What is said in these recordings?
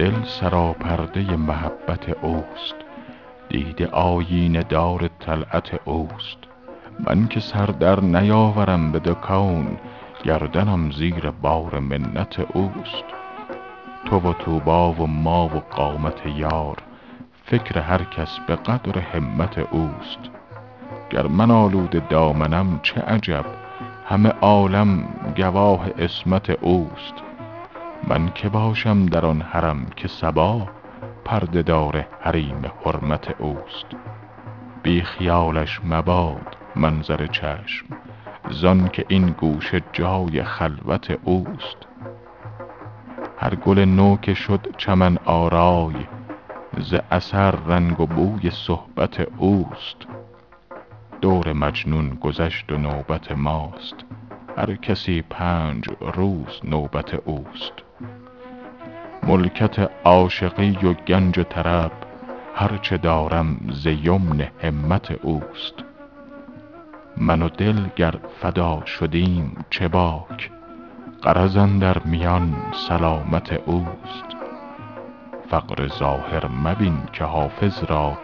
دل سراپرده محبت اوست. دیده آیینه دار طلعت اوست. من که سر در نیاورم به دو کون گردنم زیر بار منت اوست. تو و طوبی و ما و قامت یار فکر هر کس به قدر همت اوست. گر من آلوده دامنم چه عجب همه عالم گواه عصمت اوست. من که باشم در آن حرم که پرده دار حریم حرمت اوست. بی خیالش مباد منظر چشم زانکه این گوشه جای خلوت اوست. هر گل نو که شد چمن آرای ز اثر رنگ و بوی صحبت اوست. دور مجنون گذشت و نوبت ماست هر کسی پنج روز نوبت اوست. ملکت عاشقی و گنج و طرب هر چه دارم ز یمن همت اوست. من و دل گر فدا شدیم چه باک غرض اندر میان سلامت اوست. فقر ظاهر مبین که حافظ را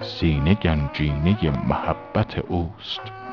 سینه گنجینه محبت اوست.